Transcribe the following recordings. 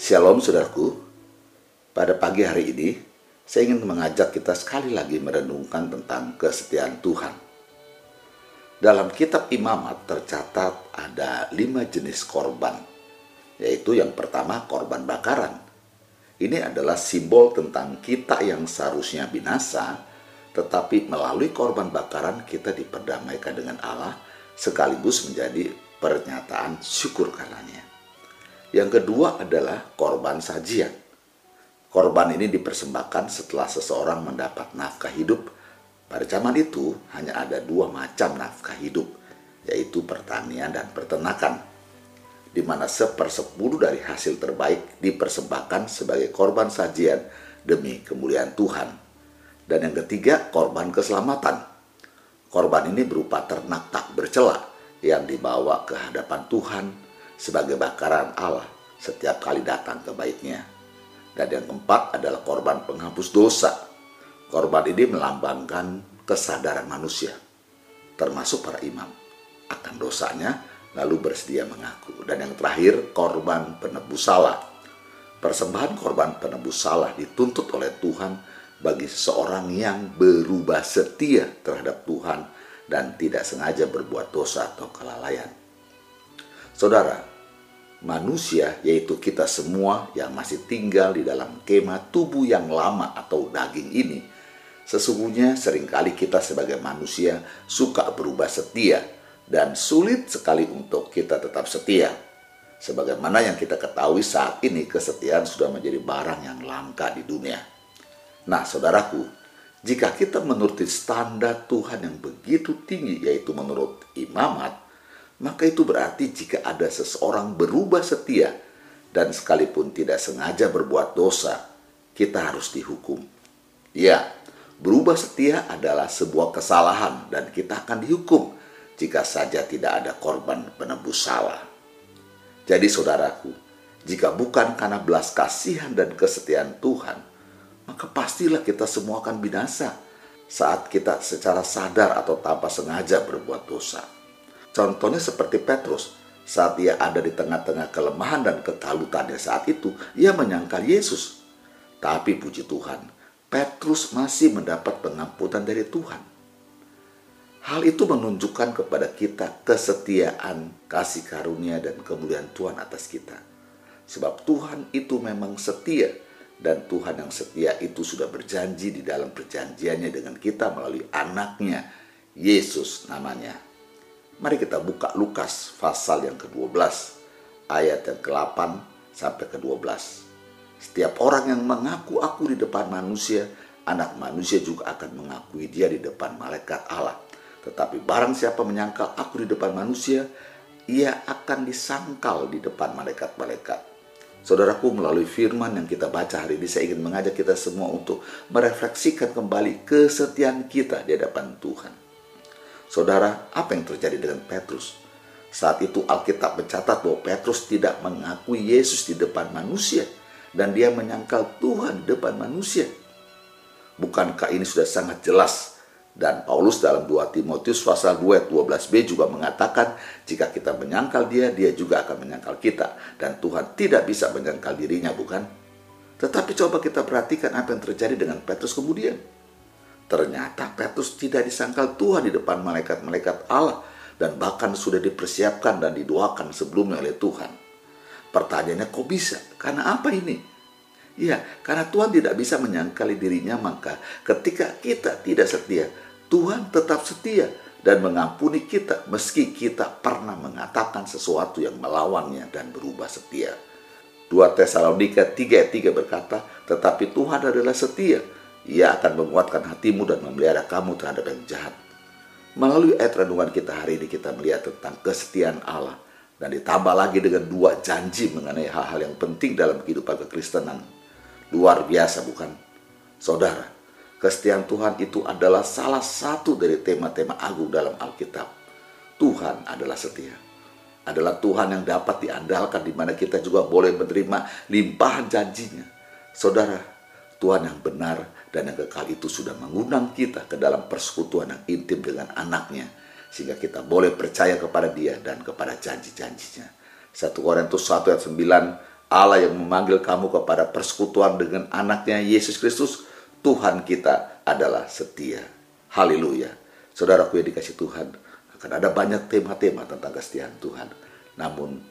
Shalom saudaraku, pada pagi hari ini saya ingin mengajak kita sekali lagi merenungkan tentang kesetiaan Tuhan. Dalam kitab imamat tercatat ada lima jenis korban, yaitu yang pertama korban bakaran. Ini adalah simbol tentang kita yang seharusnya binasa, tetapi melalui korban bakaran kita diperdamaikan dengan Allah sekaligus menjadi pernyataan syukur karenanya. Yang kedua adalah korban sajian. Korban ini dipersembahkan setelah seseorang mendapat nafkah hidup. Pada zaman itu hanya ada dua macam nafkah hidup, yaitu pertanian dan peternakan, di mana sepersepuluh dari hasil terbaik dipersembahkan sebagai korban sajian demi kemuliaan Tuhan. Dan yang ketiga, korban keselamatan. Korban ini berupa ternak tak bercela yang dibawa ke hadapan Tuhan sebagai bakaran Allah setiap kali datang ke baitnya. Dan yang keempat adalah korban penghapus dosa. Korban ini melambangkan kesadaran manusia, termasuk para imam, akan dosanya lalu bersedia mengaku. Dan yang terakhir, korban penebus salah. Persembahan korban penebus salah dituntut oleh Tuhan bagi seseorang yang berubah setia terhadap Tuhan dan tidak sengaja berbuat dosa atau kelalaian. Saudara, manusia yaitu kita semua yang masih tinggal di dalam kemah tubuh yang lama atau daging ini, sesungguhnya sering kali kita sebagai manusia suka berubah setia dan sulit sekali untuk kita tetap setia. Sebagaimana yang kita ketahui saat ini kesetiaan sudah menjadi barang yang langka di dunia. Nah, saudaraku, jika kita menuruti standar Tuhan yang begitu tinggi, yaitu menurut imamat, maka itu berarti jika ada seseorang berubah setia dan sekalipun tidak sengaja berbuat dosa, kita harus dihukum. Ya, berubah setia adalah sebuah kesalahan dan kita akan dihukum jika saja tidak ada korban penebus salah. Jadi saudaraku, jika bukan karena belas kasihan dan kesetiaan Tuhan, maka pastilah kita semua akan binasa saat kita secara sadar atau tanpa sengaja berbuat dosa. Contohnya seperti Petrus, saat ia ada di tengah-tengah kelemahan dan kekalutannya saat itu, ia menyangkal Yesus. Tapi puji Tuhan, Petrus masih mendapat pengampunan dari Tuhan. Hal itu menunjukkan kepada kita kesetiaan, kasih karunia, dan kemuliaan Tuhan atas kita. Sebab Tuhan itu memang setia, dan Tuhan yang setia itu sudah berjanji di dalam perjanjiannya dengan kita melalui anaknya, Yesus namanya. Mari kita buka Lukas pasal yang ke-12 ayat yang ke-8 sampai ke-12. Setiap orang yang mengaku aku di depan manusia, anak manusia juga akan mengakui dia di depan malaikat Allah. Tetapi barang siapa menyangkal aku di depan manusia, ia akan disangkal di depan malaikat-malaikat. Saudaraku, melalui firman yang kita baca hari ini, saya ingin mengajak kita semua untuk merefleksikan kembali kesetiaan kita di hadapan Tuhan. Saudara, apa yang terjadi dengan Petrus? Saat itu Alkitab mencatat bahwa Petrus tidak mengakui Yesus di depan manusia dan dia menyangkal Tuhan di depan manusia. Bukankah ini sudah sangat jelas? Dan Paulus dalam 2 Timotius pasal 2 12b juga mengatakan jika kita menyangkal dia, dia juga akan menyangkal kita. Dan Tuhan tidak bisa menyangkal dirinya, bukan? Tetapi coba kita perhatikan apa yang terjadi dengan Petrus kemudian. Ternyata Petrus tidak disangkal Tuhan di depan malaikat-malaikat Allah dan bahkan sudah dipersiapkan dan didoakan sebelumnya oleh Tuhan. Pertanyaannya kok bisa? Karena apa ini? Ya, karena Tuhan tidak bisa menyangkali dirinya maka ketika kita tidak setia, Tuhan tetap setia dan mengampuni kita meski kita pernah mengatakan sesuatu yang melawannya dan berubah setia. 2 Tesalonika 3 ayat 3 berkata, tetapi Tuhan adalah setia ia akan menguatkan hatimu dan memelihara kamu terhadap yang jahat. Melalui ayat renungan kita hari ini kita melihat tentang kesetiaan Allah dan ditambah lagi dengan dua janji mengenai hal-hal yang penting dalam kehidupan kekristenan. Luar biasa bukan? Saudara, kesetiaan Tuhan itu adalah salah satu dari tema-tema agung dalam Alkitab. Tuhan adalah setia. Adalah Tuhan yang dapat diandalkan di mana kita juga boleh menerima limpahan janjinya. Saudara, Tuhan yang benar dan yang kekal itu sudah mengundang kita ke dalam persekutuan yang intim dengan anaknya. Sehingga kita boleh percaya kepada dia dan kepada janji-janjinya. 1 Korintus 1 ayat 9 Allah yang memanggil kamu kepada persekutuan dengan anaknya Yesus Kristus, Tuhan kita adalah setia. Haleluya. Saudaraku yang dikasih Tuhan, akan ada banyak tema-tema tentang kesetiaan Tuhan. Namun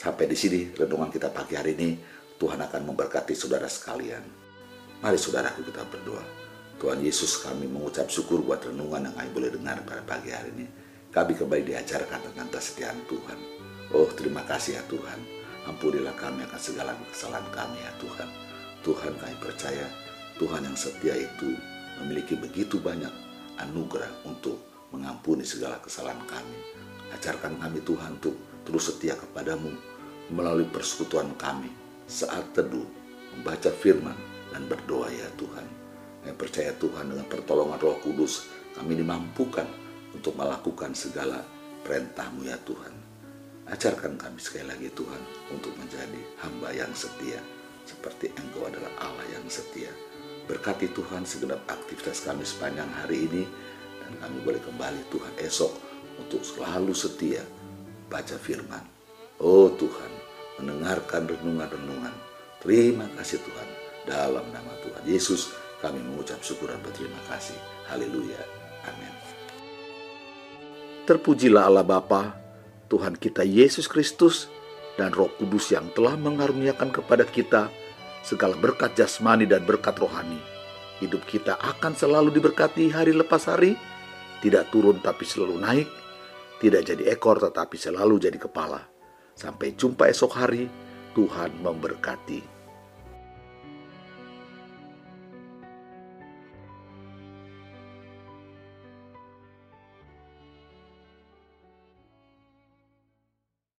sampai di sini renungan kita pagi hari ini, Tuhan akan memberkati saudara sekalian. Mari saudaraku kita berdoa. Tuhan Yesus kami mengucap syukur buat renungan yang kami boleh dengar pada pagi hari ini. Kami kembali diajarkan tentang kesetiaan Tuhan. Oh terima kasih ya Tuhan Ampunilah kami akan segala kesalahan kami ya Tuhan. Tuhan kami percaya Tuhan yang setia itu memiliki begitu banyak anugerah untuk mengampuni segala kesalahan kami. Ajarkan kami Tuhan untuk terus setia kepadamu melalui persekutuan kami saat teduh, membaca firman dan berdoa ya Tuhan. Kami percaya Tuhan dengan pertolongan roh kudus kami dimampukan untuk melakukan segala perintahmu ya Tuhan. Ajarkan kami sekali lagi Tuhan untuk menjadi hamba yang setia seperti Engkau adalah Allah yang setia. Berkati Tuhan segenap aktivitas kami sepanjang hari ini dan kami boleh kembali Tuhan esok untuk selalu setia baca firman. Oh Tuhan, mendengarkan renungan-renungan. Terima kasih Tuhan. Dalam nama Tuhan Yesus kami mengucap syukur dan berterima kasih. Haleluya. Amin. Terpujilah Allah Bapa, Tuhan kita Yesus Kristus dan Roh Kudus yang telah mengaruniakan kepada kita segala berkat jasmani dan berkat rohani. Hidup kita akan selalu diberkati hari lepas hari, tidak turun tapi selalu naik, tidak jadi ekor tetapi selalu jadi kepala. Sampai jumpa esok hari, Tuhan memberkati.